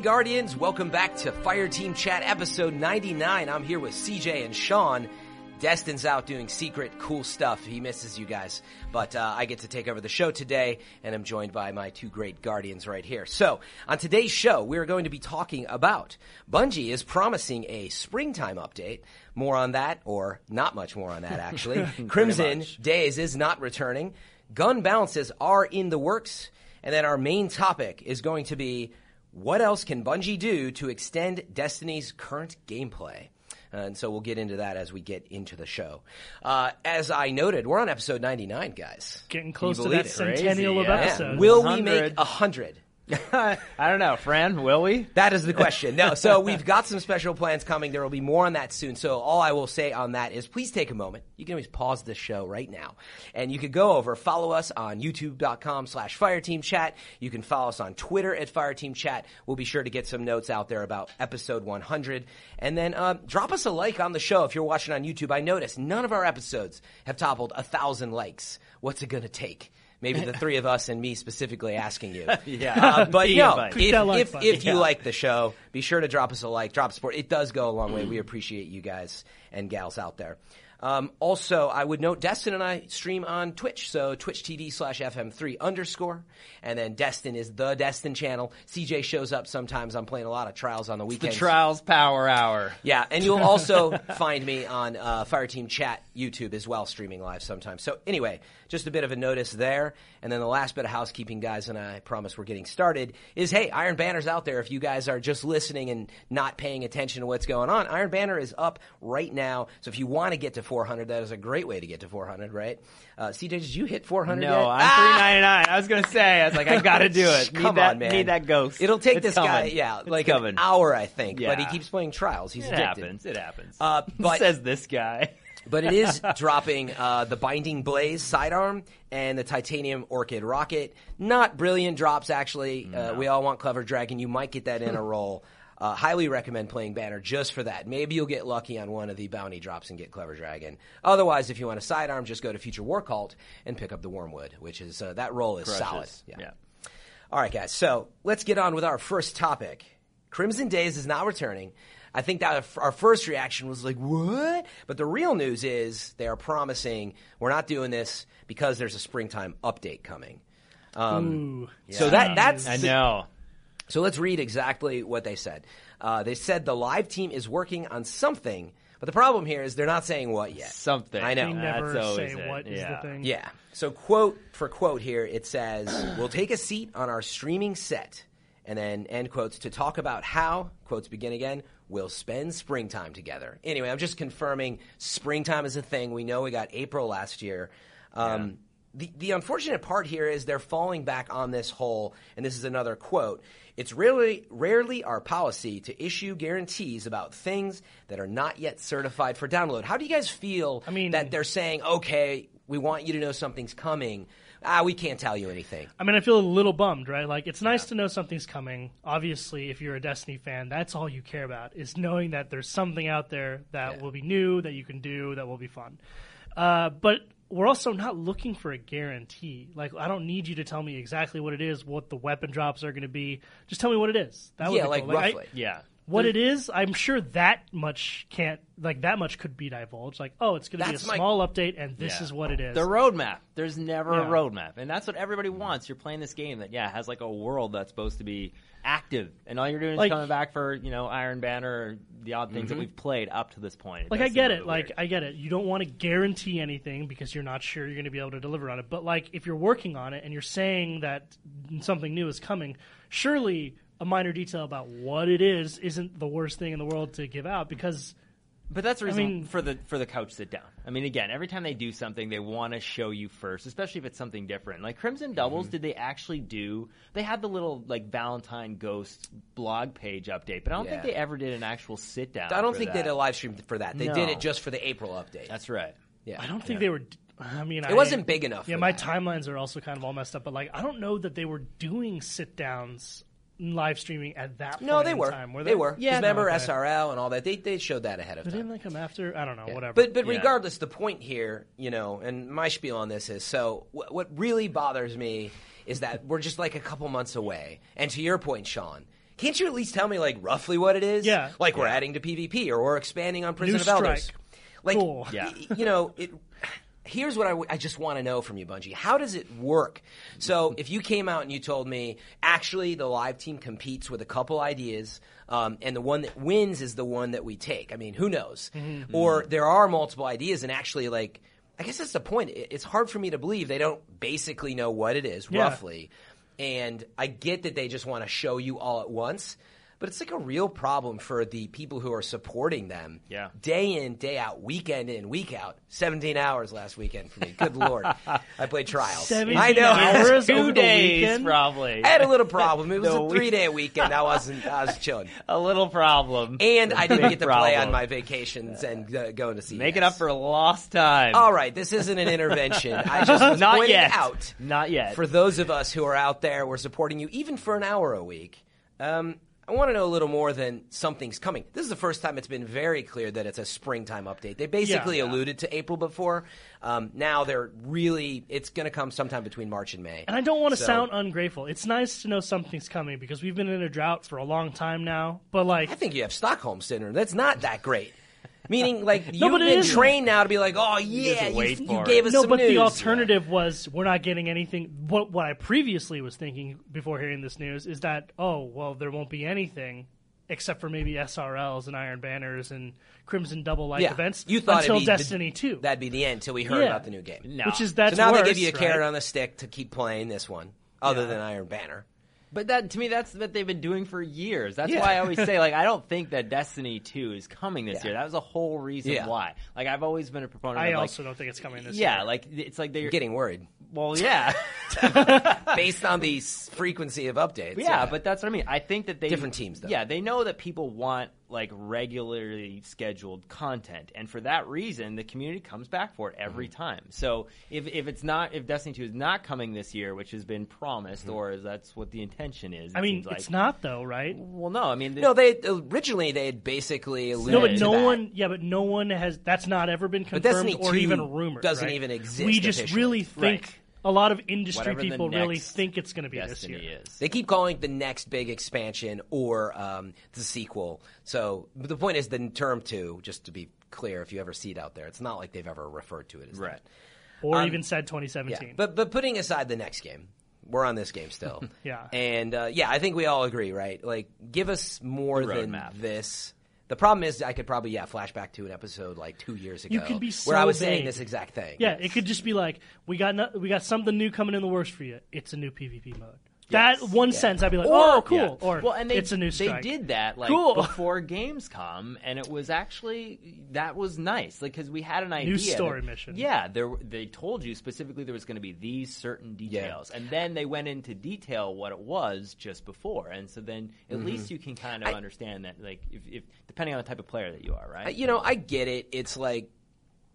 Hey Guardians, welcome back to Fireteam Chat episode 99. I'm here with CJ and Sean. Destin's out doing secret cool stuff. He misses you guys. But uh, I get to take over the show today, and I'm joined by my two great Guardians right here. So, on today's show, we're going to be talking about Bungie is promising a springtime update. More on that, or not much more on that, actually. Crimson Days is not returning. Gun balances are in the works. And then our main topic is going to be what else can Bungie do to extend Destiny's current gameplay? And so we'll get into that as we get into the show. Uh, as I noted, we're on episode 99, guys. Getting close to that it? centennial of yeah. episodes. Will we 100. make 100? I don't know, Fran. Will we? That is the question. No, so we've got some special plans coming. There will be more on that soon. So all I will say on that is please take a moment. You can always pause the show right now. And you could go over, follow us on youtube.com slash fireteamchat. You can follow us on Twitter at fireteamchat. We'll be sure to get some notes out there about episode 100. And then uh, drop us a like on the show if you're watching on YouTube. I noticed none of our episodes have toppled a thousand likes. What's it going to take? Maybe the three of us and me specifically asking you. Yeah. Uh, but The no, invite. if, Click if, button. if you like the show, be sure to drop us a like, drop support. It does go a long way. We appreciate you guys and gals out there. Um, also, I would note Destin and I stream on Twitch, so Twitch TV slash FM3 underscore, and then Destin is the Destin channel. CJ shows up sometimes. I'm playing a lot of Trials on the weekend. The. Trials Power Hour. Yeah, and you'll also find me on uh, Fireteam Chat YouTube as well, streaming live sometimes. So anyway, just a bit of a notice there. And then the last bit of housekeeping, guys, and I promise we're getting started, is hey, Iron Banner's out there if you guys are just listening and not paying attention to what's going on. Iron Banner is up right now. So if you want to get to 400, that is a great way to get to 400, right? Uh, CJ, did you hit 400 No, yet? I'm Ah! three ninety nine. I was gonna say, I was like, I gotta do it. Need Come that, on, man. Need that ghost. It'll take It's this guy, coming. yeah, It's like coming. an hour, I think. But he keeps playing Trials. He's It addicted. happens. It happens. Uh, but- says this guy. But it is dropping uh, the Binding Blaze sidearm and the Titanium Orchid rocket. Not brilliant drops, actually. Uh, we all want Clever Dragon. You might get that in a roll. Uh, highly recommend playing Banner just for that. Maybe you'll get lucky on one of the bounty drops and get Clever Dragon. Otherwise, if you want a sidearm, just go to Future War Cult and pick up the Wormwood, which is uh, that roll is solid. Crushes. Yeah. All right, guys. So let's get on with our first topic. Crimson Days is not returning. I think that our first reaction was like, what? But the real news is they are promising we're not doing this because there's a springtime update coming. Ooh. So that that's I the- know. So let's read exactly what they said. Uh, they said the live team is working on something, but the problem here is they're not saying what yet. Something. I know. They That's never always say it. what is Yeah. the thing. Yeah. So quote for quote here, it says, "We'll take a seat on our streaming set." And then end quotes to talk about how quotes begin again. We'll spend springtime together. Anyway, I'm just confirming springtime is a thing. We know we got April last year. Um, the, the unfortunate part here is they're falling back on this whole, and this is another quote. It's rarely, rarely our policy to issue guarantees about things that are not yet certified for download. How do you guys feel I mean- that they're saying, okay, we want you to know something's coming? Ah, we can't tell you anything. I mean, I feel a little bummed, right? Like, it's nice to know something's coming. Obviously, if you're a Destiny fan, that's all you care about is knowing that there's something out there that Yeah. will be new, that you can do, that will be fun. Uh, but we're also not looking for a guarantee. Like, I don't need you to tell me exactly what it is, what the weapon drops are going to be. Just tell me what it is. That would Yeah, be like cool. I- Yeah. What it is, I'm sure that much can't like that much could be divulged. Like, oh, it's going to be a That's my- small update, and this Yeah. is what it is. The roadmap. There's never Yeah. a roadmap, and that's what everybody wants. You're playing this game that yeah has like a world that's supposed to be active, and all you're doing is Like- coming back for you know Iron Banner or the odd things that mm-hmm. we've played up to this point. like does I seem get a it. little Like weird. I get it. You don't want to guarantee anything because you're not sure you're going to be able to deliver on it. But like if you're working on it and you're saying that something new is coming, surely a minor detail about what it is isn't the worst thing in the world to give out because But that's the reason mean- for the for the couch sit down. I mean, again, every time they do something, they want to show you first, especially if it's something different. Like Crimson Doubles, Mm-hmm. did they actually do? They had the little like Valentine Ghost blog page update, but I don't think they ever did an actual sit down. I don't for think that. they did a live stream for that. They No. did it just for the April update. That's right. yeah. I don't think they were. I mean, It wasn't big enough Yeah, for my that. timelines are also kind of all messed up. But like, I don't know that they were doing sit downs live streaming at that. Point No, they in were. Time. were they? were. Yeah, remember okay. SRL and all that. They they showed that ahead of But time. didn't they come after? I don't know. Whatever. But but Yeah. regardless, the point here, you know, and my spiel on this is so wh- what really bothers me is that we're just like a couple months away. And to your point, Sean, can't you at least tell me like roughly what it is? Yeah. Like we're adding to PvP or we're expanding on Prison New of Elders. strike. Like Cool. Yeah. y- you know, it Here's what I, w- I just want to know from you, Bungie. How does it work? So, if you came out and you told me, actually, the live team competes with a couple ideas, um, and the one that wins is the one that we take. I mean, who knows? Mm-hmm. Or there are multiple ideas, and actually, like, I guess that's the point. It's hard for me to believe they don't basically know what it is, Yeah. roughly. And I get that they just want to show you all at once, but it's like a real problem for the people who are supporting them. Yeah. Day in, day out, weekend in, week out. 17 hours last weekend for me. Good lord. I played trials. 17 I know. hours Two days, probably. I had a little problem. It was The a three day weekend. I wasn't, I was chilling. a little problem. And I didn't get to play on my vacations and uh, going to see Make it up for lost time. All right, this isn't an intervention. I just was Not yet. out Not yet. for those of us who are out there, we're supporting you even for an hour a week. Um, I want to know a little more than something's coming. This is the first time it's been very clear that it's a springtime update. They basically Yeah. alluded to April before. Um, now they're really, it's going to come sometime between March and May. And I don't want to So- sound ungrateful. It's nice to know something's coming because we've been in a drought for a long time now. But like, I think you have Stockholm syndrome. That's not that great. Meaning, like you've but it been isn't. trained now to be like, oh yeah, you, wait you for it. gave us no, some but the news. alternative was we're not getting anything. What what I previously was thinking before hearing this news is that oh well, there won't be anything except for maybe SRLs and Iron Banners and Crimson Double like yeah. events you thought until it'd be the- Destiny Two. That'd be the end till we heard Yeah. about the new game. No. which is that's so now worse, they give you a carrot right? on the stick to keep playing this one, other Yeah. than Iron Banner. But that to me, that's what they've been doing for years. That's Yeah. why I always say, like, I don't think that Destiny Two is coming this Yeah. year. That was a whole reason Yeah. why. Like, I've always been a proponent. I of, like, I also don't think it's coming this year. yeah, like it's like they're I'm getting worried well, yeah, based on the frequency of updates. yeah, but that's what I mean. I think that they Different teams, though. Yeah, they know that people want like regularly scheduled content, and for that reason, the community comes back for it every Mm-hmm. time. So if if it's not if Destiny Two is not coming this year, which has been promised, Mm-hmm. or that's what the intention is, I mean, seems like. it's not though, right? Well, no, I mean, no, they originally they had basically alluded No, but to no that. one. Yeah, but no one has. That's not ever been But confirmed Destiny or 2 even rumored. doesn't right? even exist We just officially. really think Right. A lot of industry Whatever people really think it's going to be Destiny this year. is. They keep calling it the next big expansion or um, the sequel. So the point is the term two, just to be clear, if you ever see it out there, it's not like they've ever referred to it as Right. that. Or Um, even said Yeah, 2017. but but putting aside the next game, we're on this game still. Yeah. and uh, yeah, I think we all agree, right? Like, give us more than roadmap. this. The problem is, I could probably yeah flashback to an episode like two years ago You can be where I so was saying this exact thing. yeah, it could just be like we got no, we got something new coming in the works for you. It's a new PvP mode. That one sense, I'd be like, Or- oh, cool. yeah. Or well, and they, it's a new strike. They did that like Cool. before Gamescom, and it was actually that was nice. Like because we had an idea. New story that- mission. Yeah, there they told you specifically there was going to be these certain details, and then they went into detail what it was just before, and so then at Mm-hmm. least you can kind of understand that. Like if, if depending on the type of player that you are, right? You know, I get it. It's like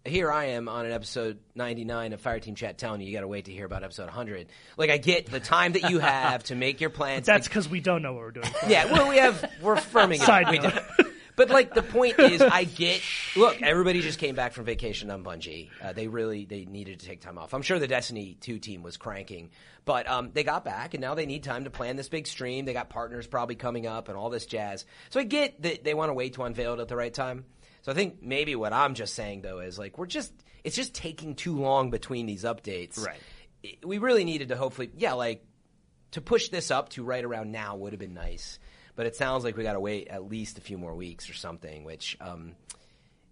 here I am on an episode 99 of Fireteam Chat telling you you got to wait to hear about episode 100. Like I get the time that you have to make your plans. That's because we don't know what we're doing. yeah, well, we have we're firming it. Side up. We note. do. But like the point is, I get. Look, everybody just came back from vacation on Bungie. Uh, they really they needed to take time off. I'm sure the Destiny 2 team was cranking, but um, they got back and now they need time to plan this big stream. They got partners probably coming up and all this jazz. So I get that they want to wait to unveil it at the right time. So I think maybe what I'm just saying though is like we're just it's just taking too long between these updates. Right. We really needed to hopefully yeah like to push this up to right around now would have been nice. But it sounds like we got to wait at least a few more weeks or something. Which, um,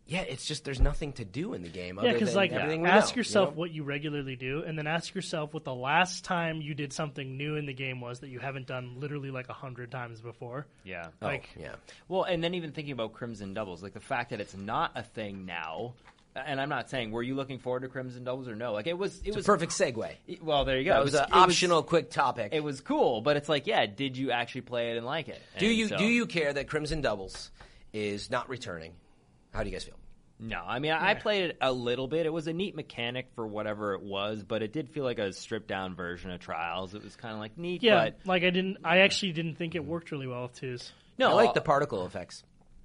yeah, it's just there's nothing to do in the game. Yeah, because like everything we ask know, yourself you know? what you regularly do, and then ask yourself what the last time you did something new in the game was that you haven't done literally like a hundred times before. yeah. Oh, like, yeah. Well, and then even thinking about Crimson Doubles, like the fact that it's not a thing now. And I'm not saying were you looking forward to Crimson Doubles or no? Like it was, it It's a was perfect segue. Well, there you go. That It was an it optional, quick topic. It was cool, but it's like, yeah, did you actually play it and like it? do And you so- do you care that Crimson Doubles is not returning? How do you guys feel? No, I mean, I played it a little bit. It was a neat mechanic for whatever it was, but it did feel like a stripped down version of Trials. It was kind of like neat, yeah, but like I didn't. I actually didn't think it worked really well with twos, no, I like uh, the particle effects.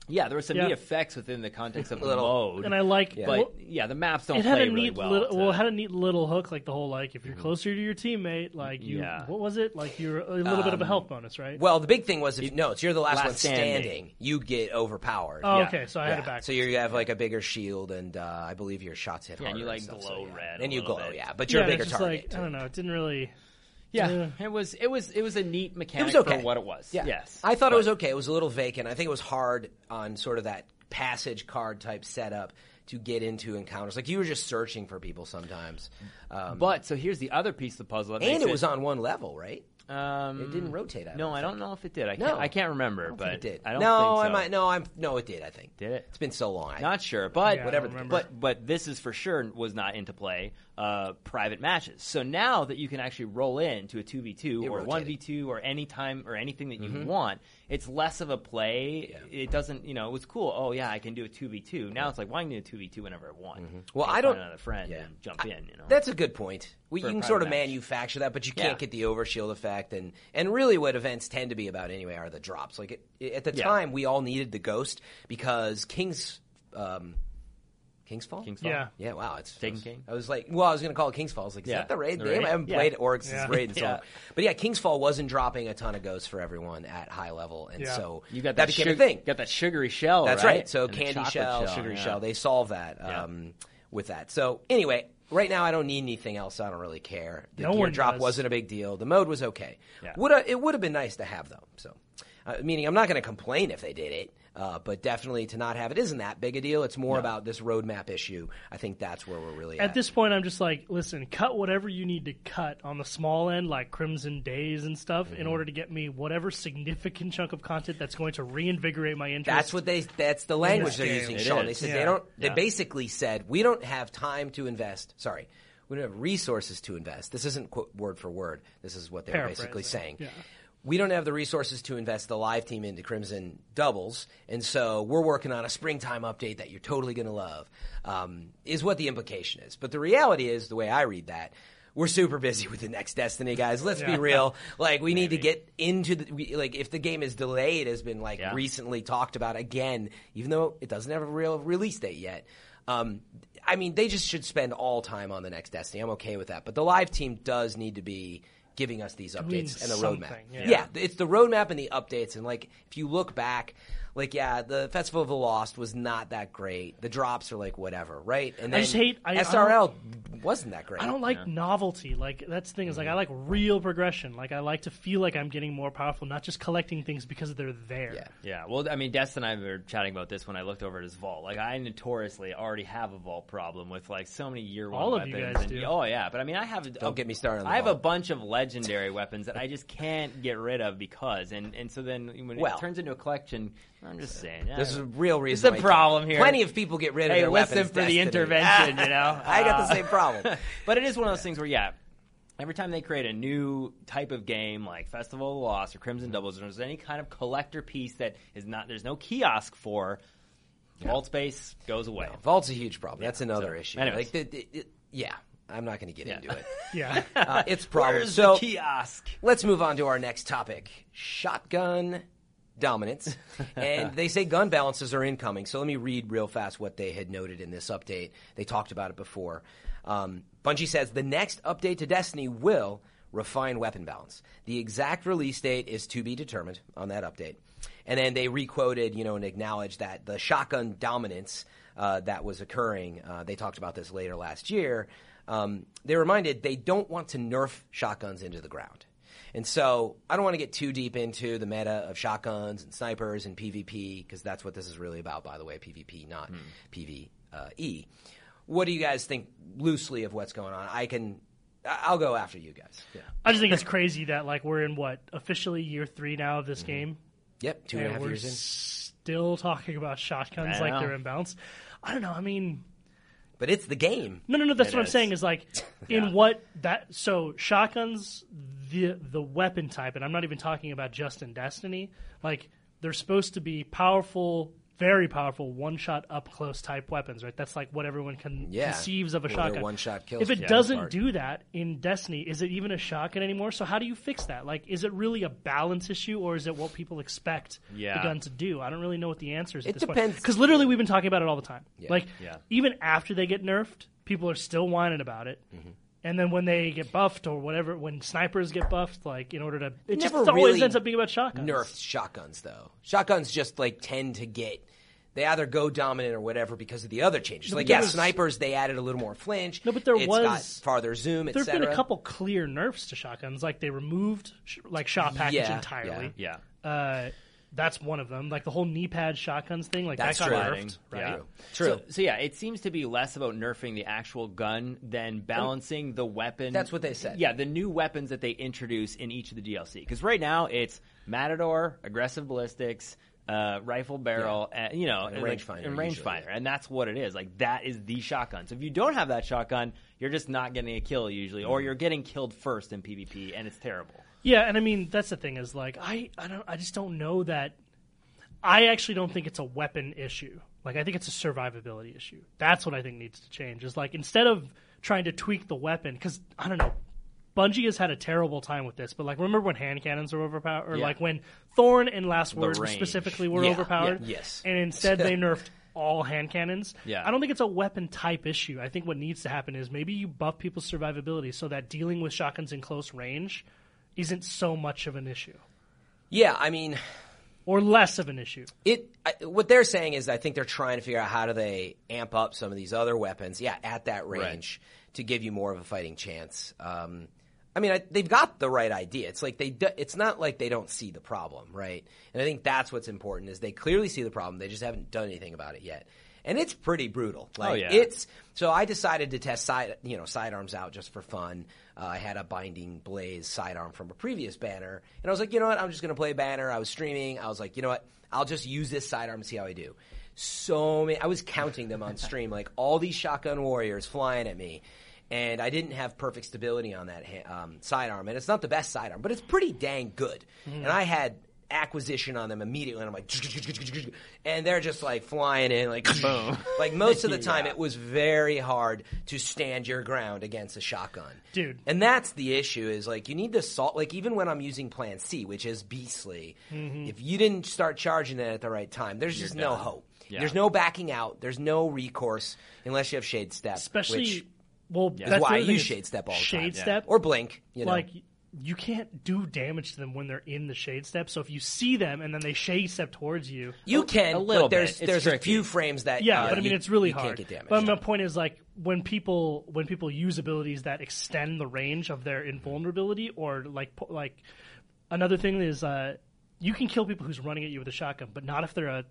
Yeah, there were some Yeah. neat effects within the context of the Little- mode, and I like. but well, yeah, the maps don't it had play a really neat well. little. to- Well, it had a neat little hook, like the whole like if you're closer to your teammate, like you. Yeah. What was it? Like you're a little bit of a health bonus, right? Well, the big thing was if you, no, it's you're the last, Last one standing. standing. You get overpowered. oh, yeah. okay, so I had Yeah. it back. So you have like a bigger shield, and uh, I believe your shots hit Yeah, and harder. you, like, stuff, glow yeah. red and you little glow, bit. yeah. But you're yeah, a bigger target. like I don't know. It didn't really. Yeah, it was it was it was a neat mechanic It was okay for what it was. Yeah. Yes, I thought it was okay. It was a little vacant. I think it was hard on sort of that passage card type setup to get into encounters. Like you were just searching for people sometimes. Um, But so here's the other piece of the puzzle. That and makes it was on one level, right? Um, It didn't rotate. I No, don't I don't know if it did. I No. can't, I can't remember, I don't but think it did. I don't no, think so. I might. No, I'm. No, it did. I think. Did it? It's been so long. I, Not sure, but Yeah, whatever the- remember. but but this is for sure was not into play. Uh, private matches. So now that you can actually roll in to a two v two or one v two or any time or anything that you want, it's less of a play. Yeah. It doesn't, you know, it was cool. Oh yeah, I can do a two v two. Now it's like, why well, I can do a two v two whenever I want. Well, Go I don't- another friend Yeah. and jump in. You know, That's a good point. We, you can sort of match. manufacture that, but you can't get the overshield effect. And, and really, what events tend to be about anyway are the drops. Like it, at the Yeah. time, we all needed the ghost because King's um, King's Fall. King's Fall. Yeah. Yeah, wow, it's Taken I King? I was like, well, I was going to call it King's Fall. I was like, is Yeah. that the raid The name? raid? I haven't Yeah. played Oryx's Yeah. raid in so Yeah. But yeah, King's Fall wasn't dropping a ton of ghosts for everyone at high level, and Yeah. so you got that, that, became sug- a thing. Got that sugary shell. That's right. right. So And candy chocolate shell, sugary yeah. shell, they solve that Yeah. um, with that. So anyway, right now I don't need anything else. I don't really care. The No gear one drop does. wasn't a big deal. The mode was okay. Yeah. Would it would have been nice to have though. So. Uh, meaning, I'm not going to complain if they did it, uh, but definitely to not have it isn't that big a deal. It's more about this roadmap issue. I think that's where we're really at. At this point, I'm just like, listen, cut whatever you need to cut on the small end, like Crimson Days and stuff, Mm-hmm. in order to get me whatever significant chunk of content that's going to reinvigorate my interest. That's what they. That's the language this they're game. using, It Sean. is. They said Yeah. they don't. They Yeah. basically said we don't have time to invest. Sorry, we don't have resources to invest. This isn't quote, word for word. This is what they were basically saying. Yeah. We don't have the resources to invest the live team into Crimson doubles, and so we're working on a springtime update that you're totally going to love. Um, is what the implication is. But the reality is, the way I read that, we're super busy with the next Destiny, guys. Let's be real. Like, we need to get into the we, like if the game is delayed, has been like Yeah. recently talked about again, even though it doesn't have a real release date yet. Um, I mean, they just should spend all time on the next Destiny. I'm okay with that, but the live team does need to be giving us these updates and the roadmap. something, yeah. it's the roadmap and the updates. And like, if you look back, like yeah, the Festival of the Lost was not that great. The drops are like whatever, right? And I just hate- I- I SRL wasn't that great. I don't like novelty. Like that's the thing is like I mm-hmm. like real progression. Like I like to feel like I'm getting more powerful, not just collecting things because they're there. Yeah. Yeah, well, I mean, Des and I were chatting about this when I looked over at his vault. Like, I notoriously already have a vault problem with like so many year one All of you guys and- do. Oh yeah, but I mean, I have. Don't get me started on the I have vault. a bunch of legendary weapons that I just can't get rid of because, and and so then when Well- it turns into a collection, I'm just saying. Yeah, There's a real reason. There's a why problem here. Plenty of people get rid of Hey, their listen weapons. for the intervention, you know? I got the Uh, same problem. but it is one of those things where, yeah, every time they create a new type of game like Festival of the Lost or Crimson Doubles, or there's any kind of collector piece that is not, there's no kiosk for, vault space goes away. Vault's a huge problem. That's another so, issue. anyways. Like, the, the, it- yeah, I'm not going to get into it. Yeah. Uh, it's a problem. Where's so the kiosk? let's move on to our next topic: shotgun dominance. and they say gun balances are incoming. So let me read real fast what they had noted in this update. They talked about it before. Um, Bungie says the next update to Destiny will refine weapon balance. The exact release date is to be determined on that update. And then they requoted, you know, and acknowledged that the shotgun dominance uh, that was occurring. Uh, they talked about this later last year. Um, they reminded they don't want to nerf shotguns into the ground. And so I don't want to get too deep into the meta of shotguns and snipers and PvP because that's what this is really about, by the way, PvP, not hmm. PvE. What do you guys think loosely of what's going on? I can, I- I'll go after you guys. Yeah. I just think it's crazy that like we're in what officially year three now of this mm-hmm. game, Yep, two and a and half we're years in. still talking about shotguns like know. they're in balance. I don't know. I mean, But it's the game. no, no, no. That's what I'm saying. Is like in what that so shotguns the the weapon type, and I'm not even talking about just in Destiny. Like they're supposed to be powerful. Very powerful one-shot up-close type weapons, right? That's like what everyone con- Yeah. conceives of a Or they're shotgun. one-shot kills If it for the most doesn't part. do that in Destiny, is it even a shotgun anymore? So how do you fix that? Like, is it really a balance issue, or is it what people expect the gun to do? I don't really know what the answer is. It at this depends. Because literally, we've been talking about it all the time. Like, Yeah. even after they get nerfed, people are still whining about it. Mm-hmm. And then when they get buffed or whatever, when snipers get buffed, like in order to, it just never always really ends up being about shotguns. nerfed shotguns though. Shotguns just like tend to get they either go dominant or whatever because of the other changes. like there yeah, was- snipers they added a little more flinch. No, but there It's was- got farther zoom, There have etc. been a couple clear nerfs to shotguns, like they removed sh- like shot package Yeah, entirely. Yeah. Uh, that's one of them. Like the whole knee pad shotguns thing, like That's that got true. nerfed. Right? Yeah. True. So, so yeah, it seems to be less about nerfing the actual gun than balancing the weapon. That's what they said. Yeah, the new weapons that they introduce in each of the DLC. Because right now it's Matador, aggressive ballistics, uh, rifle barrel, and you know, And like- rangefinder and usually, rangefinder, and that's what it is. Like that is the shotgun. So if you don't have that shotgun, you're just not getting a kill usually, Mm. or you're getting killed first in PvP, and it's terrible. Yeah, and I mean that's the thing is like I I don't I just don't know that. I actually don't think it's a weapon issue. Like I think it's a survivability issue. That's what I think needs to change. Is like instead of trying to tweak the weapon, because I don't know. Bungie has had a terrible time with this, but like remember when hand cannons were overpowered, or Yeah. like when Thorn and Last Word specifically were Yeah, overpowered, yeah, yes. and instead they nerfed all hand cannons. Yeah. I don't think it's a weapon type issue. I think what needs to happen is maybe you buff people's survivability so that dealing with shotguns in close range isn't so much of an issue yeah, I mean, or less of an issue. it. I, what they're saying is, I think they're trying to figure out how do they amp up some of these other weapons. Yeah, at that range to give you more of a fighting chance. Um, I mean, I, they've got the right idea. It's like they. Do, it's not like they don't see the problem, right? And I think that's what's important is they clearly see the problem. They just haven't done anything about it yet. And it's pretty brutal. Like yeah. it's so I decided to test side you know sidearms out just for fun. Uh, I had a binding blaze sidearm from a previous banner, and I was like, you know what, I'm just gonna play a banner. I was streaming. I was like, you know what, I'll just use this sidearm and see how I do. So many, I was counting them on stream, like all these shotgun warriors flying at me. And I didn't have perfect stability on that ha- um, sidearm, and it's not the best sidearm, but it's pretty dang good. And I had acquisition on them immediately, and I'm like, and they're just like flying in, like boom. Like most of the time, it was very hard to stand your ground against a shotgun, Dude. And that's the issue is like you need to salt. Like even when I'm using Plan C, which is beastly, mm-hmm. if you didn't start charging it at the right time, there's just no hope. Yeah. There's no backing out. There's no recourse unless you have shade step, Especially, which well, is that's why the I use shade step all the shade time, step or blink. You know, like you can't do damage to them when they're in the shade step. So if you see them and then they shade step towards you, You can, a little but there's bit. It's there's a few frames that yeah, uh, but I mean you- it's really hard. Can't get damage. But my point is like when people when people use abilities that extend the range of their invulnerability, or like like another thing is uh, you can kill people who's running at you with a shotgun, but not if they're a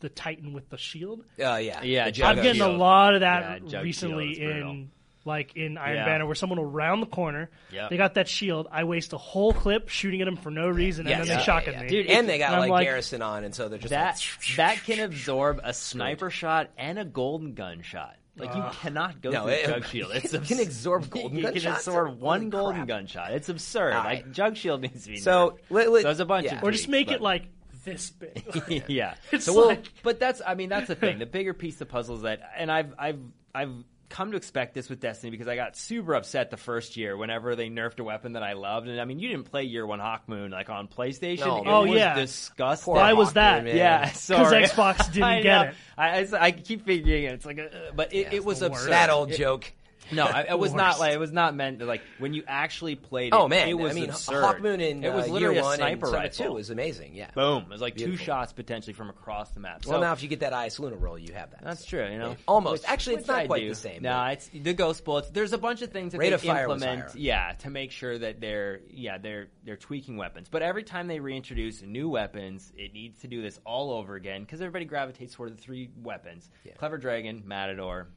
the Titan with the shield. uh, yeah, Yeah, the I'm Jugga getting a lot of that Jug recently shield brutal. in like in Iron Yeah. Banner, where someone will round the corner. Yep. They got that shield. I waste a whole clip shooting at them for no reason, Yes, and then they yeah, shotgun yeah. me. Dude, and they got And like, like- Garrison on, and so they're just that like, that can absorb a sniper shot and a golden gun shot. Like you cannot go No, through it- Jug Shield. It's it can absorb golden you gun can shots? absorb one Holy golden crap. gun shot. It's absurd. All Like right. Jug Shield needs to be So, nerfed. let- let- So there's a bunch yeah. of or just make but- it like this big. yeah. It's so we'll, like- but that's I mean that's the thing. The bigger piece of the puzzle is that, and I've I've I've come to expect this with Destiny because I got super upset the first year whenever they nerfed a weapon that I loved. And I mean, you didn't play Year One Hawkmoon like on PlayStation. No, it. Oh, was yeah. disgusting. Why was that? man. Yeah, because Xbox didn't I get know. it. I, I, I keep figuring it. It's like, a, but it, it was the absurd. that old It- joke. No, I, it was not like it was not meant to, like when you actually played it. Oh man, it was I mean, absurd. Hawkmoon in it was uh, literally year a one sniper and rifle. two was amazing. Yeah. Boom! It was like two shots potentially from across the map. Well, So- now if you get that Eyasluna roll, you have that. That's true, you know. Almost. Which- Actually, it's which not I quite do. the same, No, but- it's the ghost bullets. There's a bunch of things that Rate they of fire was implement, higher. yeah, to make sure that they're yeah they're they're tweaking weapons. But every time they reintroduce new weapons, it needs to do this all over again because everybody gravitates toward the three weapons: Clever Dragon, Matador.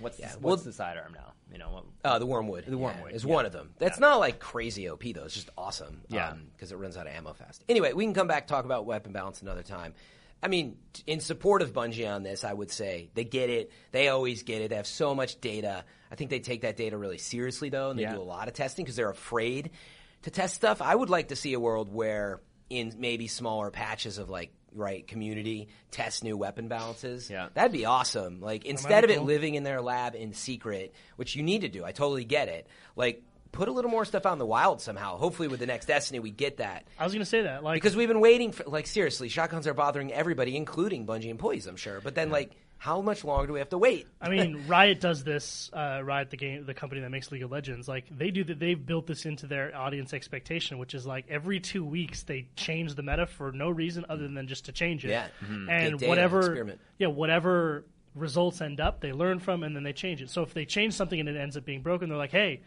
What's Yeah, the, well- the sidearm now? You know, what, Uh, the Wormwood. The Wormwood, yeah, is yeah. one of them. That's not like crazy OP though. It's just awesome. Yeah. because it runs out of ammo fast. Anyway, we can come back talk about weapon balance another time. I mean, in support of Bungie on this, I would say they get it. They always get it. They have so much data. I think they take that data really seriously though, and they Yeah. do a lot of testing because they're afraid to test stuff. I would like to see a world where in maybe smaller patches of like right community test new weapon balances. Yeah. That'd be awesome. Like instead of it cool. living in their lab in secret, which you need to do, I totally get it. Like put a little more stuff out in the wild somehow. Hopefully with the next Destiny we get that. I was gonna say that like Because we've been waiting for like seriously, shotguns are bothering everybody, including Bungie employees, I'm sure. But then like how much longer do we have to wait? I mean, Riot does this. Uh, Riot, the game, the company that makes League of Legends, like they do that. They've built this into their audience expectation, which is like every two weeks they change the meta for no reason other than just to change it. Yeah. Mhm. and data, whatever, experiment. yeah, whatever results end up, they learn from, and then they change it. So if they change something and it ends up being broken, they're like, hey.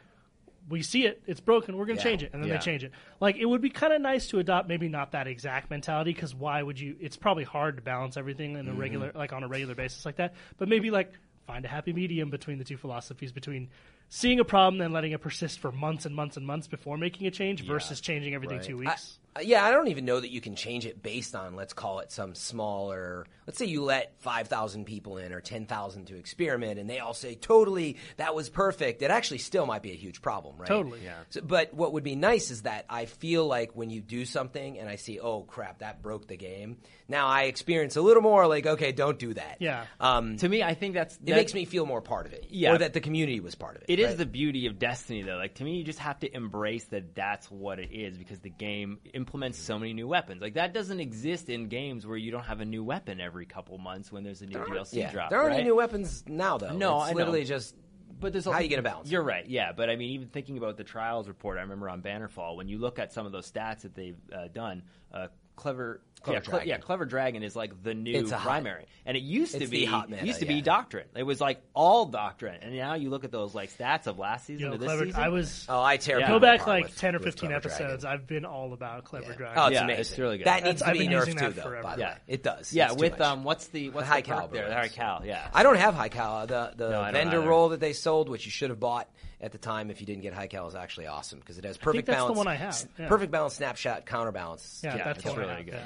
We see it; it's broken. We're going to Yeah. change it, and then Yeah. they change it. Like it would be kind of nice to adopt, maybe not that exact mentality, because why would you? It's probably hard to balance everything in a mm-hmm. regular, like on a regular basis like that. But maybe like find a happy medium between the two philosophies, between seeing a problem and letting it persist for months and months and months before making a change, versus changing everything two weeks. Yeah, I don't even know that you can change it based on, let's call it some smaller. Let's say you let 5,000 people in or 10,000 to experiment and they all say, totally, that was perfect. It actually still might be a huge problem, right? Totally. Yeah. So, but what would be nice is that I feel like when you do something and I see, oh crap, that broke the game, now I experience a little more like, okay, don't do that. Yeah. Um, to me, I think that's it makes me feel more part of it. Yeah. Or that the community was part of it. It is right? the beauty of Destiny, though. Like to me, you just have to embrace that that's what it is because the game implements so many new weapons. Like that doesn't exist in games where you don't have a new weapon every couple months when there's a new DLC yeah. drop. There aren't right? any new weapons now, though. No, it's I know. literally just But there's How you gonna balance You're right, yeah. But I mean, even thinking about the trials report, I remember on Bannerfall when you look at some of those stats that they've uh, done. Uh, clever, Clever yeah, Cle- Dragon. yeah, clever dragon is like the new It's a hot- primary, and it used to it's be the hot meta, used to yeah. be doctrine. It was like all doctrine, and now you look at those like stats of last season You know, to this clever. season. I was Oh, I tear Yeah. people go back apart like with- ten or with fifteen Clever Dragon. episodes. I've been all about Clever Yeah. Dragon. Oh, it's Yeah, amazing. it's really good. That needs That's- to I've be been nerfed using too, that though. forever. By the Yeah. way, it does. yeah, It's too with much. um, what's the what's high the perk caliber there? The ones. high cal, yeah. I don't have high cal. The the No, I don't vendor either. roll that they sold, which you should have bought at the time if you didn't get high cal, is actually awesome because it has perfect that's the balance. one I have, s- yeah. Perfect balance, snapshot, counterbalance. Yeah, Yeah, that's it's the one I really have, good. yeah.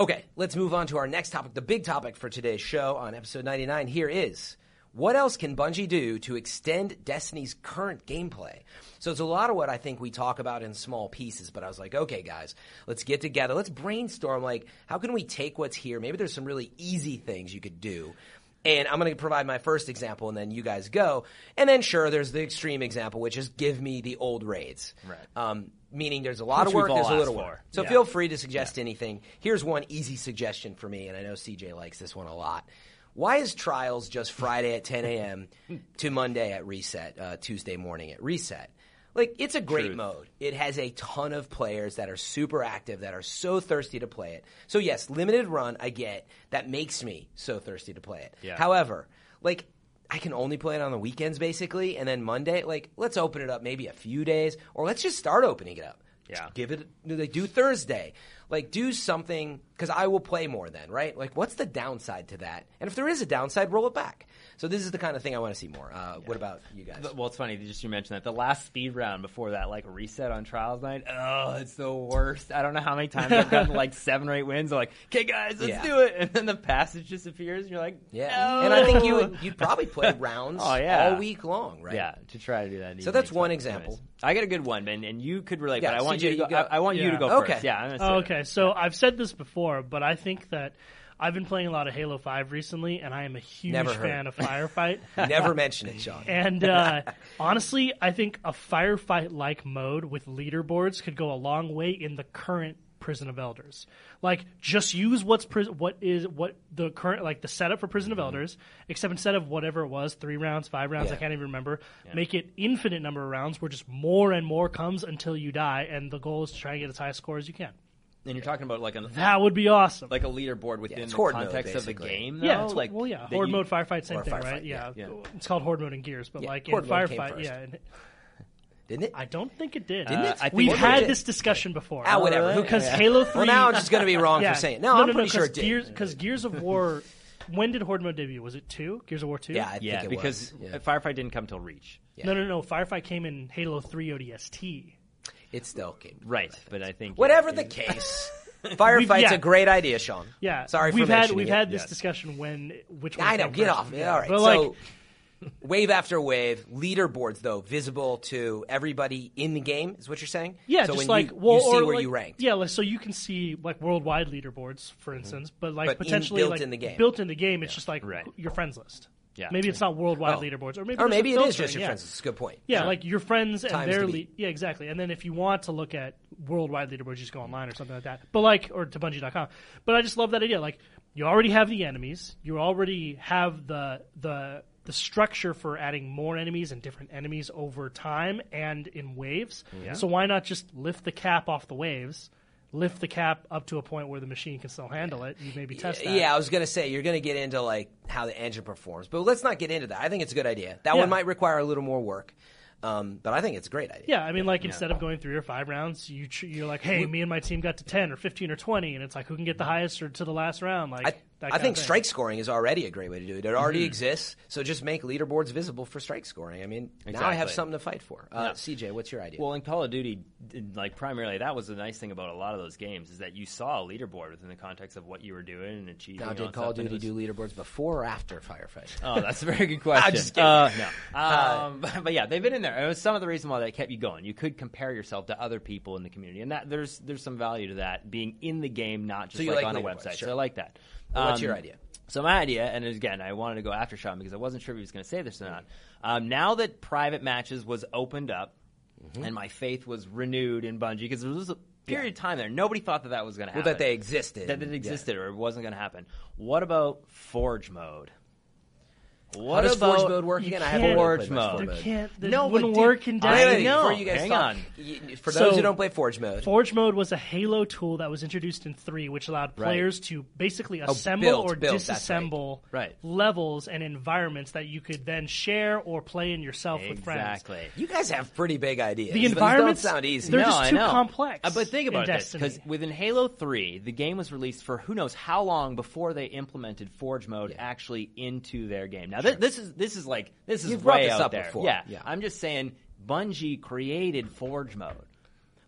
Okay, let's move on to our next topic. The big topic for today's show on episode 99 here is what else can Bungie do to extend Destiny's current gameplay? So it's a lot of what I think we talk about in small pieces, but I was like, okay, guys, let's get together. Let's brainstorm. Like, how can we take what's here? Maybe there's some really easy things you could do. And I'm going to provide my first example, and then you guys go. And then, sure, there's the extreme example, which is give me the old raids. Right. Um, meaning there's a lot Which of work, there's a little work. So Yeah. feel free to suggest anything. Here's one easy suggestion for me, and I know CJ likes this one a lot. Why is Trials just Friday at 10 a.m. to Monday at reset, uh, Tuesday morning at reset? Like it's a great Truth. mode. It has a ton of players that are super active, that are so thirsty to play it. So yes, limited run, I get. That makes me so thirsty to play it. Yeah. However, like I can only play it on the weekends basically, and then Monday, like let's open it up maybe a few days, or let's just start opening it up. Yeah. Give it. Like do Thursday. Like do something because I will play more then, right? Like what's the downside to that? And if there is a downside, roll it back. So this is the kind of thing I want to see more. Uh, What about you guys? Well, it's funny. Just you mentioned that the last speed round before that, like reset on trials night. Oh, it's the worst. I don't know how many times I've gotten like seven or eight wins. I'm like, okay, guys, let's Yeah. do it, and then the passage disappears, and you're like, Yeah, no. and I think you would, you'd probably play rounds Oh, yeah. all week long, right? Yeah, to try to do that. So that's one example. I got a good one, and, and you could relate, Yeah, but I want CJ, you to go. you go. I, I want you to go Okay. first. Yeah, I'm gonna say Oh, that. okay, so I've said this before, but I think that I've been playing a lot of Halo Five recently, and I am a huge fan of Firefight. Never mention it, Sean. And uh, honestly, I think a firefight like mode with leaderboards could go a long way in the current Prison of Elders. Like, just use what's pris- what is what the current like the setup for Prison of mm-hmm. Elders, except instead of whatever it was, three rounds, five rounds, I can't even remember. Make it infinite number of rounds, where just more and more comes until you die, and the goal is to try and get as high a score as you can. And you're talking about like a That would be awesome. like a leaderboard within it's the horde mode, context of the basically. game. yeah, though? it's, like well, yeah, horde you- mode, firefight, same thing, firefight, right? yeah. Yeah. Yeah. it's called horde mode in Gears, but Yeah, like in horde mode came firefight, yeah. and- Didn't it? I don't think it did. Didn't it? I think We've it had did. this discussion before. Ah, whatever. Who Because cares? Halo Three. Well, now I'm just going to be wrong yeah. for saying it. No, I'm pretty sure it did. Gears, because Gears of War. When did Horde mode debut? Was it two? Gears of War two? yeah, I Yeah, think it because was. Yeah. Firefight didn't come till Reach. Yeah. No, no, no. Firefight came in Halo Three ODST. it still came. Right, but I think Whatever yeah, the case, Firefight's yeah. a great idea, Sean. Yeah, Sorry for we've had we've it. had this discussion when which one I know. came Get first. off. Yeah. All right. But so, like, wave after wave, leaderboards though visible to everybody in the game is what you're saying. yeah, So just like you, well, you see or where like- you ranked. Yeah, like, so you can see like worldwide leaderboards, for mm-hmm. instance, but like But in- potentially built like, in the game. Built in the game, it's just like Right. your friends list. Yeah. Maybe it's not worldwide Oh. leaderboards, or maybe Or maybe it is just your yeah. friends. It's a good point. Yeah, like your friends and Times their to le- yeah, exactly. And then if you want to look at worldwide leaderboards, you just go online or something like that. But like, or to Bungie.com. But I just love that idea. Like, you already have the enemies. You already have the the the structure for adding more enemies and different enemies over time and in waves. So why not just lift the cap off the waves? Lift the cap up to a point where the machine can still handle it. You maybe test that. Yeah, I was gonna say you're gonna get into like how the engine performs, but let's not get into that. I think it's a good idea. That Yeah. one might require a little more work, um, but I think it's a great idea. Yeah, I mean, like instead of going three or five rounds, you ch- you're like, hey, me and my team got to ten or fifteen or twenty, and it's like who can get the highest or to the last round. Like, I, I think strike scoring is already a great way to do it. It already exists, so just make leaderboards visible for strike scoring. I mean, now I have something to fight for. Uh, CJ, what's your idea? Well, in Call of Duty, like primarily, that was the nice thing about a lot of those games is that you saw a leaderboard within the context of what you were doing and achieving. now, did Call of Duty was- do leaderboards before or after Firefight? Oh, that's a very good question. I'm just kidding. Uh, no, um, but, but yeah, they've been in there. It was some of the reason why they kept you going. You could compare yourself to other people in the community, and that there's there's some value to that being in the game, not just you like, like on a website. sure. So I like that. Well, what's Um, your idea? So my idea, and again, I wanted to go after Sean because I wasn't sure if he was going to say this or not. Um, now that private matches was opened up, Mm-hmm. and my faith was renewed in Bungie because there was a period of time there nobody thought that that was going to Well, happen. that they existed. that it Yeah. existed or it wasn't going to happen. What about Forge mode? How does about Forge mode work you again? I can't- haven't Forge played much mode. Forge There mode. can't. That No, wouldn't but dude, work in I Wait, wait, Destiny. wait, know. before you guys Hang talk, on. y- for So- those who don't play Forge mode, Forge mode was a Halo tool that was introduced in three, which allowed Right. players to basically assemble build, or build, that's right. disassemble Right. levels and environments that you could then share or play in yourself with friends. Exactly. you guys have pretty big ideas. The These environments don't sound easy. They're no, just I too know. complex Uh, but think in about this, Destiny. because within Halo Three, the game was released for who knows how long before they implemented Forge mode actually into their game. Now, thi- this is this is like this is You've brought way this out up there. before. Yeah. Yeah. I'm just saying, Bungie created Forge mode.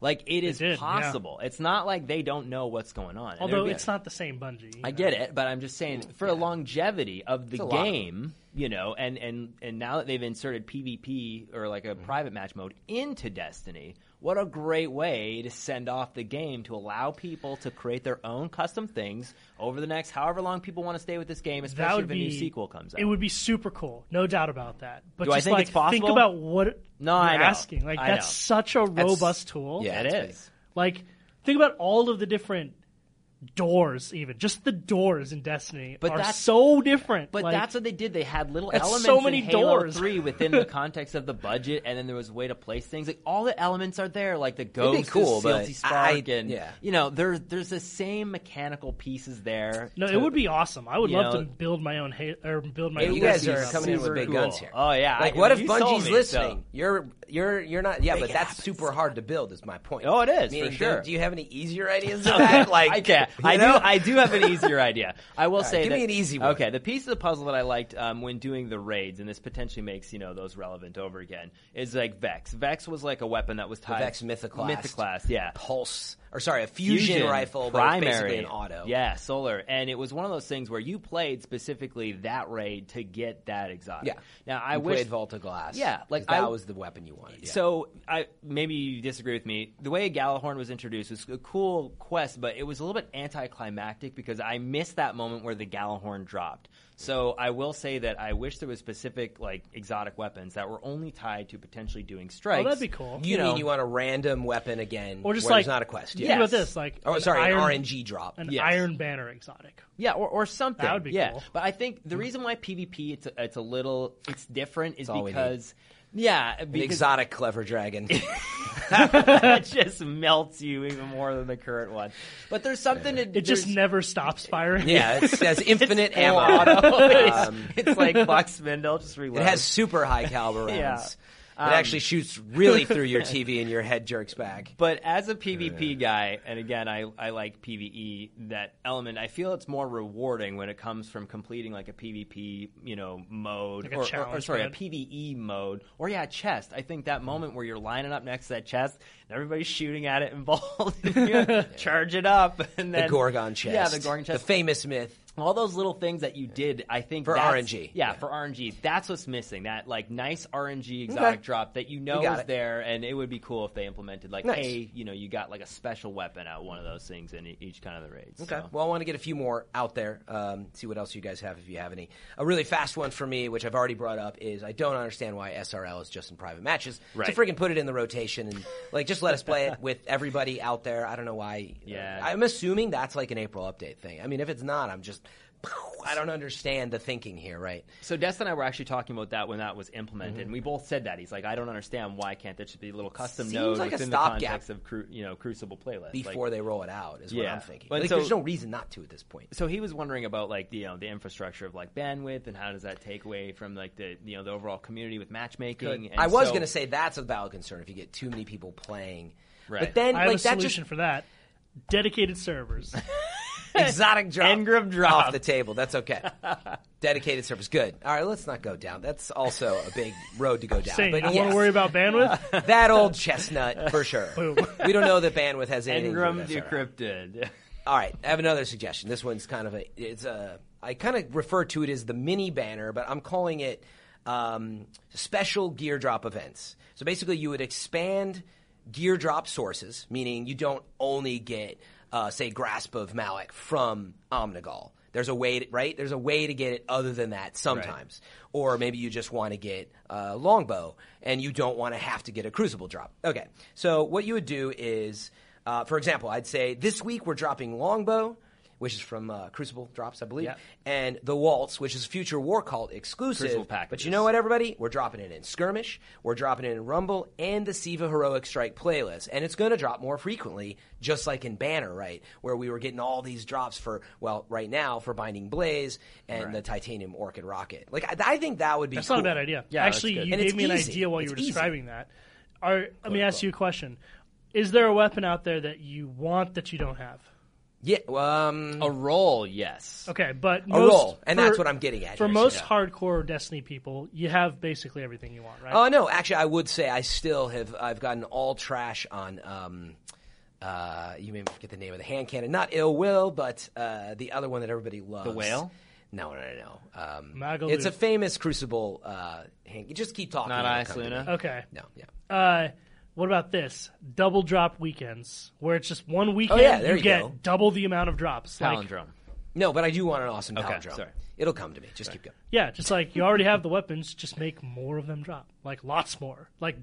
Like it is did, yeah. possible. It's not like they don't know what's going on. Although it'd be- it's not the same Bungie. I know. get it, but I'm just saying for the longevity of the a lot of game, you know, and, and and now that they've inserted PvP or like a Mm-hmm. private match mode into Destiny, what a great way to send off the game to allow people to create their own custom things over the next however long people want to stay with this game, especially would if a be new sequel comes out. It would be super cool, no doubt about that. But Do I just think like it's possible? think about what No, you're I know. asking. Like I that's know. such a robust tool. yeah, it's Like think about all of the different doors, even just the doors in Destiny, But are that's- so different. But Like, that's what they did. They had little elements so many in Halo doors. 3 within the context of the budget, and then there was a way to place things. Like all the elements are there, like the be ghost, cool, the but Sealty Spark, I- and yeah. you know, there's there's the same mechanical pieces there. no, to- it would be awesome. I would love know- to build my own ha- or build my Hey, own. you guys are coming in with big cool. guns here. Oh yeah, Like, I- what if you sold Bungie's listening? so- You're you're you're not. Yeah, Make but that's happen, super hard to build. Is my point. Oh, it is, for Meaning, do- sure. Do you have any easier ideas than that? Like I can. I do. I do have an easier idea. I will right, say give that, me an easy one. Okay, the piece of the puzzle that I liked um, when doing the raids, and this potentially makes you know those relevant over again, is like Vex. Vex was like a weapon that was The tied. Vex Mythoclast. Mythoclast, yeah. Pulse, or sorry, a fusion, rifle, but it's basically an auto. Yeah, solar. And it was one of those things where you played specifically that raid to get that exotic. Yeah. Now I you wish played Vault of Glass. Yeah, like that I- was the weapon you wanted. Yeah. so I maybe you disagree with me. The way Gjallarhorn was introduced was a cool quest, but it was a little bit anticlimactic because I missed that moment where the Gjallarhorn dropped. So I will say that I wish there was specific like exotic weapons that were only tied to potentially doing oh, strikes. Oh, that'd be cool. you, you mean know- you want a random weapon again, Or just where like there's not a quest? Think Yeah. about this, like Oh, an sorry, iron, an RNG drop. an Yes. Iron Banner exotic. Yeah, or, or something. That would be yeah. cool. But I think the reason why PvP it's a, it's a little it's different is all we need. Because yeah, An exotic clever dragon. that just melts you even more than the current one. But there's something to It just never stops firing. yeah, it says infinite full ammo. auto. it's, Um, it's like Buck Spindle, just reload. It has super high caliber rounds. Yeah. It um, actually shoots really through your TV and your head jerks back. But as a PvP oh, guy, and again, I, I like PvE, that element, I feel it's more rewarding when it comes from completing like a PvP, you know, mode. Like a or, or- or, sorry, mode. a PvE mode. Or yeah, chest. I think that moment where you're lining up next to that chest and everybody's shooting at it involved, and you charge it up. And then, The Gorgon chest. Yeah, the Gorgon chest. The famous myth. All those little things that you did, I think For RNG. Yeah, Yeah. for RNG. That's what's missing. That like nice RNG exotic Okay. drop that you know You is it. there, and it would be cool if they implemented like, Nice. hey, you know, you got like a special weapon out one of those things in each kind of the raids. Okay. So. Well, I want to get a few more out there. Um, see what else you guys have if you have any. A really fast one for me, which I've already brought up, is I don't understand why SRL is just in private matches. Right. To freaking put it in the rotation and like just let us play it with everybody out there. I don't know why. Yeah. I'm assuming that's like an April update thing. I mean, if it's not, I'm just. I don't understand the thinking here, right? So Des and I were actually talking about that when that was implemented, Mm-hmm. and we both said that. He's like, I don't understand why can't there just be a little custom Seems node like a within the stopgap. context of cru- you know Crucible playlist Before Like- they roll it out, is what I'm thinking. But like, so- there's no reason not to at this point. so he was wondering about like the you know the infrastructure of like bandwidth and how does that take away from like the you know the overall community with matchmaking. And I was so- going to say that's a valid concern if you get too many people playing. Right. But then, I have a that solution just for that. Dedicated servers. exotic drop Engram drop. off the table. That's okay. Dedicated service, good. All right, let's not go down. That's also a big road to go down. Saying but you don't yes, want to worry about bandwidth. that old chestnut for sure. Boom. We don't know that bandwidth has anything. to do Engram with SRL. decrypted. All right, I have another suggestion. This one's kind of a it's a I kind of refer to it as the mini banner, but I'm calling it um, special gear drop events. So basically, you would expand gear drop sources, meaning you don't only get uh, say grasp of Malok from Omnigul. There's a way, to, right? There's a way to get it other than that sometimes, or maybe you just want to get uh, longbow and you don't want to have to get a crucible drop. Okay, so what you would do is. Uh, for example, I'd say this week we're dropping Longbow, which is from uh, Crucible Drops, I believe, Yeah. and the Waltz, which is future War Cult exclusive. Crucible but you know what, everybody? We're dropping it in Skirmish, we're dropping it in Rumble, and the Siva Heroic Strike playlist, and it's going to drop more frequently, just like in Banner, right? Where we were getting all these drops for, well, right now for Binding Blaze and the Titanium Orchid Rocket. Like, I, I think that would be That's cool. not a bad idea. Yeah, that's Actually, good. you And it's gave me an idea while It's you were easy. describing that. Are, let me ask you a question: Is there a weapon out there that you want that you don't have? Yeah, um, A roll, yes. Okay, but a most, roll, and for- that's what I'm getting at. For here, most so- hardcore Destiny people, you have basically everything you want, right? Oh no, actually, I would say I still have. I've gotten all trash on. Um, uh, you may forget the name of the hand cannon, not ill will, but uh, the other one that everybody loves. The whale? No, no, no, no. Um, Magaluf. it's a famous Crucible. Uh, hand, you just keep talking. Not Eyasluna? okay. No, yeah. Uh, what about this double drop weekends, where it's just one weekend Oh, yeah, there you you get go. double the amount of drops? Like, Palindrome. No, but I do want an awesome Okay, palindrome. sorry. It'll come to me. Just keep going. yeah, just like you already have the weapons, just make more of them drop, like lots more, like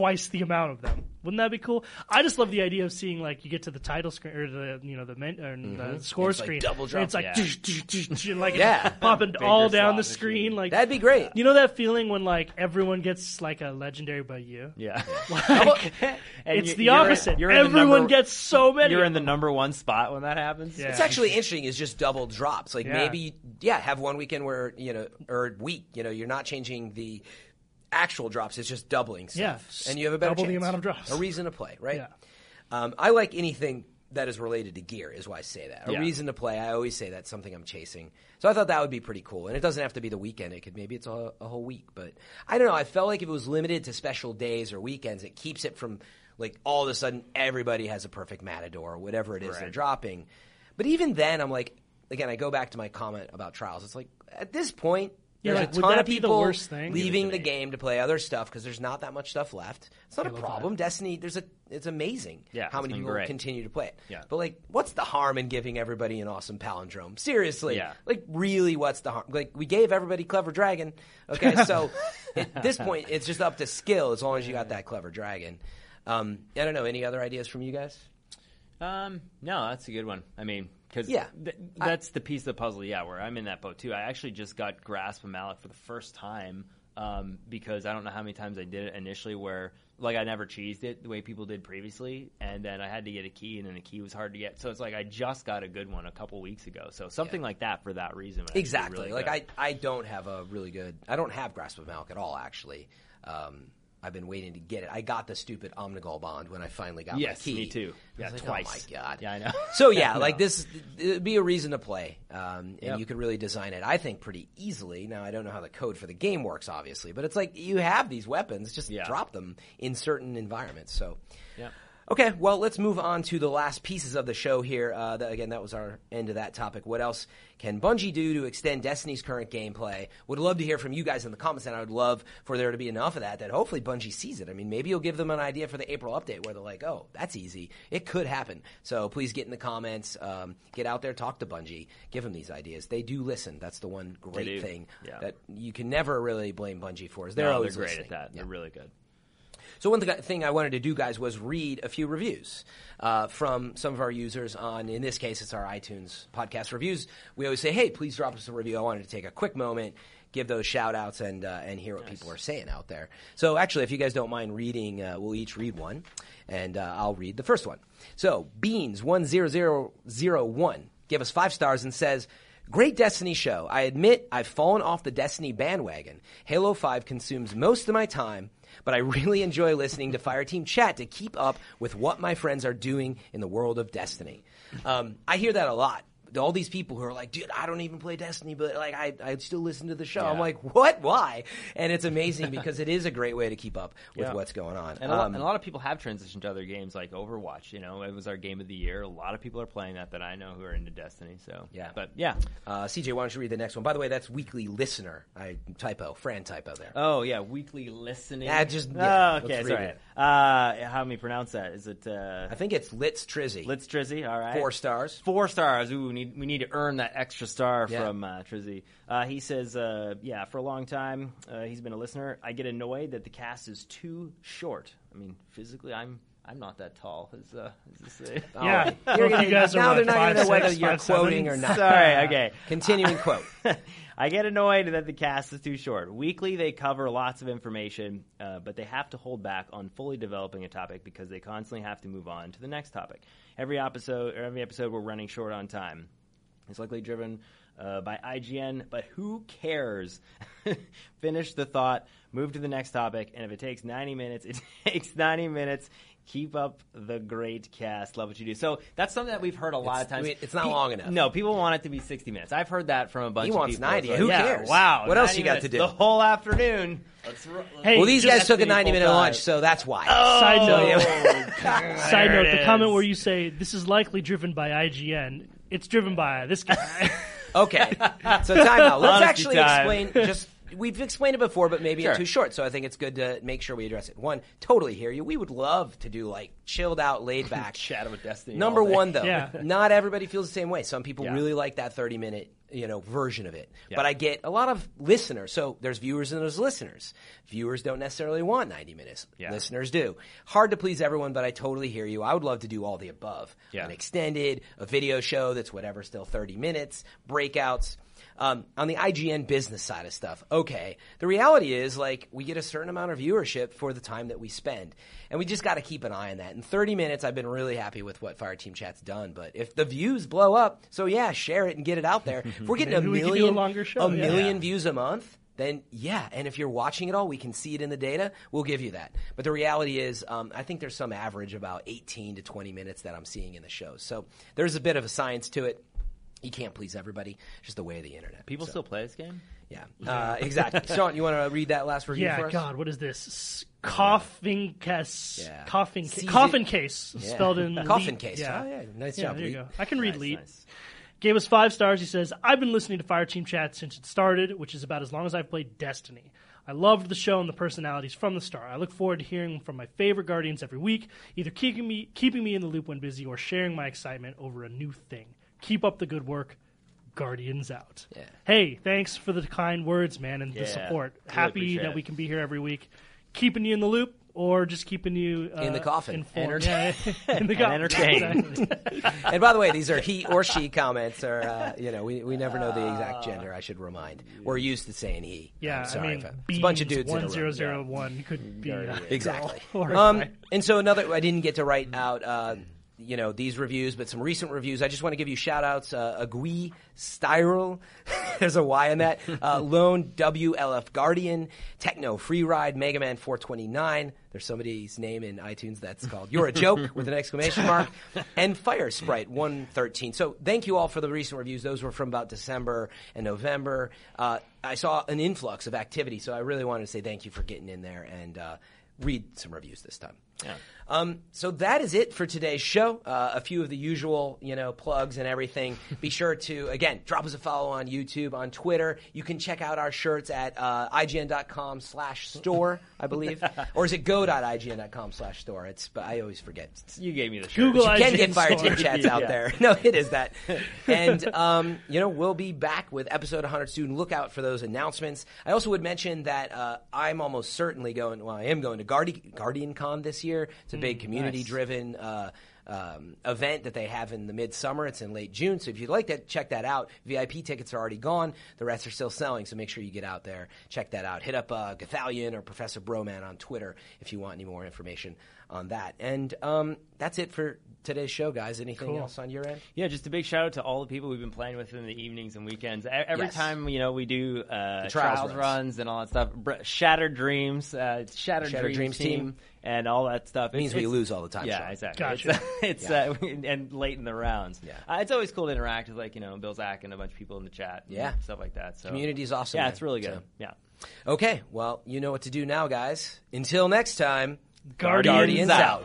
twice the amount of them. Wouldn't that be cool? I just love the idea of seeing like you get to the title screen or the you know the men, or the mm-hmm. score It's like screen, double and it's like Yeah. tsh, tsh, tsh, and like Yeah. popping all down the screen. machine. Like That'd be great. You know that feeling when like everyone gets like a legendary by you. Yeah. Like, And it's you- the you're- opposite. you're in the Everyone number- gets so many. You're in the number one spot when that happens. Yeah. It's actually interesting. Is just double drops. Like Yeah. maybe, yeah, have one weekend where you know, or week. You know, you're not changing the actual drops. It's just doubling stuff, Yeah, and you have a better double the amount of drops. A reason to play, right? Yeah. Um, I like anything that is related to gear. Is why I say that. A Yeah. reason to play. I always say that's something I'm chasing. So I thought that would be pretty cool. And it doesn't have to be the weekend. It could maybe it's a, a whole week. But I don't know. I felt like if it was limited to special days or weekends, it keeps it from like all of a sudden everybody has a perfect matador or whatever it is they're dropping. But even then, I'm like, again, I go back to my comment about trials. It's like at this point, Yeah, there's like, a ton of the people worst thing? leaving the game to play other stuff because there's not that much stuff left. It's not a Halo problem. Destiny, there's a, it's amazing Yeah, how many people great. continue to play it. Yeah. But like, what's the harm in giving everybody an awesome palindrome? Seriously, Yeah. like really, what's the harm? Like we gave everybody clever dragon. Okay, so at this point, it's just up to skill as long as you got that clever dragon. Um, I don't know. Any other ideas from you guys? Um, no, that's a good one. I mean, because Yeah. th- that's the piece of the puzzle. Yeah, where I'm in that boat too. I actually just got grasp of Malok for the first time um, because I don't know how many times I did it initially. Where like I never cheesed it the way people did previously, and then I had to get a key, and then the key was hard to get. So it's like I just got a good one a couple weeks ago. So something like that for that reason. would actually be Exactly. really like good. I, I don't have a really good. I don't have grasp of Malok at all. Actually, um, I've been waiting to get it. I got the stupid Omnigul bond when I finally got Yes, my key. me too. Yeah, like, twice. Oh my god. Yeah, I know. So yeah, I like this, it'd be a reason to play, um, and Yep. you could really design it. I think pretty easily. Now I don't know how the code for the game works, obviously, but it's like you have these weapons, just Yeah. drop them in certain environments. So. Yeah. Okay, well, let's move on to the last pieces of the show here. Uh, that, again, that was our end of that topic. What else can Bungie do to extend Destiny's current gameplay? Would love to hear from you guys in the comments, and I would love for there to be enough of that that hopefully Bungie sees it. I mean, maybe you'll give them an idea for the April update where they're like, oh, that's easy. It could happen. So please get in the comments, um, get out there, talk to Bungie, give them these ideas. They do listen. That's the one great thing Yeah. that you can never really blame Bungie for. Is they're No, always they're great listening. at that. Yeah. They're really good. So one thing I wanted to do, guys, was read a few reviews uh, from some of our users on. In this case, it's our iTunes podcast reviews. We always say, "Hey, please drop us a review." I wanted to take a quick moment, give those shout outs, and uh, and hear what people are saying out there. So actually, if you guys don't mind reading, uh, we'll each read one, and uh, I'll read the first one. So Beans one zero zero zero one gave us five stars and says. Great Destiny show. I admit I've fallen off the Destiny bandwagon. Halo 5 consumes most of my time, but I really enjoy listening to Fireteam Chat to keep up with what my friends are doing in the world of Destiny. Um, I hear that a lot. All these people who are like, dude, I don't even play Destiny, but like, I, I still listen to the show. I'm like, what? Why? And it's amazing because it is a great way to keep up with Yeah. what's going on. And a, lot, Um, and a lot of people have transitioned to other games like Overwatch. You know, it was our game of the year. A lot of people are playing that that I know who are into Destiny. So Yeah. but yeah. uh, CJ, why don't you read the next one? By the way, that's weekly listener. I typo, Fran typo there. Oh yeah, weekly listening. Yeah, just- yeah, oh, okay, read sorry. it. Uh, how do we pronounce that? Is it uh, I think it's Litz Trizzy. Litz Trizzy? All right, Four stars. Four stars. Ooh, we need we need to earn that extra star Yeah. from uh, Trizzy. Uh, he says, uh, yeah, for a long time uh, he's been a listener. I get annoyed that the cast is too short. I mean, physically, I'm I'm not that tall. Is, uh, is this a- Oh, Yeah. you're Both gonna- you guys now what, they're not five, going to know whether six, you're five, seven? quoting or not. Sorry. Okay. Continuing quote. I get annoyed that the cast is too short. Weekly, they cover lots of information, uh, but they have to hold back on fully developing a topic because they constantly have to move on to the next topic. Every episode, or every episode, we're running short on time. It's likely driven uh, by IGN, but who cares? Finish the thought, move to the next topic, and if it takes 90 minutes, it takes 90 minutes. Keep up the great cast. Love what you do. So that's something that we've heard a lot It's- of times. I mean, it's not long enough. No, people want it to be 60 minutes. I've heard that from a bunch He of wants people. 90. It's Who yeah, cares? Wow. What else you got minutes, to do? The whole afternoon. Let's, ro- let's Hey, Well, these guys took a 90 minute lunch, so that's why. Oh, side note, side note, the comment where you say this is likely driven by IGN, it's driven by this guy. Okay. So time out. Let's Honesty actually time. explain just we've explained it before, but maybe Sure. it's too short. So I think it's good to make sure we address it. One, totally hear you. We would love to do like chilled out, laid back. Shadow of Destiny. Number all day. one, though, Yeah. not everybody feels the same way. Some people Yeah. really like that thirty minute, you know, version of it. Yeah. But I get a lot of listeners. So there's viewers and there's listeners. Viewers don't necessarily want ninety minutes. Yeah. Listeners do. Hard to please everyone, but I totally hear you. I would love to do all the above. Yeah. An extended, a video show that's whatever, still thirty minutes, breakouts. Um, on the IGN business side of stuff, okay. The reality is, like, we get a certain amount of viewership for the time that we spend, and we just got to keep an eye on that. In 30 minutes, I've been really happy with what Fireteam Chat's done. But if the views blow up, so yeah, share it and get it out there. If we're getting a Maybe we could do a million, longer show, a yeah. million Yeah. views a month, then yeah. And if you're watching it all, we can see it in the data. We'll give you that. But the reality is, um, I think there's some average about 18 to 20 minutes that I'm seeing in the shows. So there's a bit of a science to it. You can't please everybody. It's just the way of the internet. People So, still play this game. yeah, uh, exactly. Sean, you want to read that last review for Yeah. God, what is this? S- Coughing case. Yeah. Coughing, ca- coffin case. Yeah. Spelled in the. Coffin leet. case. Yeah. Oh, yeah. Nice Yeah, job, there you go. I can read Nice, lead. nice. Gave us five stars. He says, I've been listening to Fireteam Chat since it started, which is about as long as I've played Destiny. I loved the show and the personalities from the start. I look forward to hearing from my favorite Guardians every week, either keeping me keeping me in the loop when busy or sharing my excitement over a new thing. Keep up the good work. Guardians out. Yeah. Hey, thanks for the kind words, man, and Yeah, the support. really Happy appreciate that it. we can be here every week, keeping you in the loop or just keeping you uh, In the coffin. informed. Yeah, in the And coffin. entertained. And by the way, these are he or she comments, or uh, you know, we, we never know the exact gender. I should remind. We're used to saying he. Yeah, I'm sorry I mean, if I- it's a bunch of dudes in a room. 1001 could be uh, Exactly. girl or Um, guy. and so another, I didn't get to write out, uh, you know, these reviews, but some recent reviews. I just want to give you shout outs. Uh, Agui Styrel, there's a Y in that. Uh, Lone WLF Guardian, Techno Free Ride, Mega Man 429. There's somebody's name in iTunes that's called You're a Joke with an exclamation mark. And Fire Sprite 113. So thank you all for the recent reviews. Those were from about December and November. Uh, I saw an influx of activity, so I really wanted to say thank you for getting in there and uh, read some reviews this time. Um, so that is it for today's show. Uh, a few of the usual, you know, plugs and everything. Be sure to again drop us a follow on YouTube, on Twitter. You can check out our shirts at uh, ign.com slash store, I believe, or is it go.ign.com slash store? It's but I always forget. You gave me the shirt. Google You can IGN get fire team chats out Yeah. there. No, it is that. And um, you know, we'll be back with episode 100 soon. Look out for those announcements. I also would mention that uh, I'm almost certainly going. Well, I am going to Guardi- Guardian Con this year. It's a big community-driven. Uh, um, event that they have in the midsummer. It's in late June. So if you'd like to check that out, VIP tickets are already gone. The rest are still selling. So make sure you get out there, check that out. Hit up uh, Gothalion or Professor Broman on Twitter if you want any more information on that. And um, that's it for today's show, guys. Anything Cool. else on your end? Yeah, just a big shout out to all the people we've been playing with in the evenings and weekends. E- Every Yes. time you know we do uh, trials trials, runs. runs. and all that stuff. Shattered Dreams, uh, Shattered, Shattered Dreams, Dreams team. team, and all that stuff. Means we lose all the time, Yeah, Sean. exactly. Gotcha. It's, it's uh, and late in the rounds. Yeah. uh, it's always cool to interact with like you know Bill Zach and a bunch of people in the chat. and Yeah. stuff like that. So Community's awesome, Yeah, man. it's really good. So- Yeah. Okay, well, you know what to do now, guys. Until next time, Guardians Guardians out. out.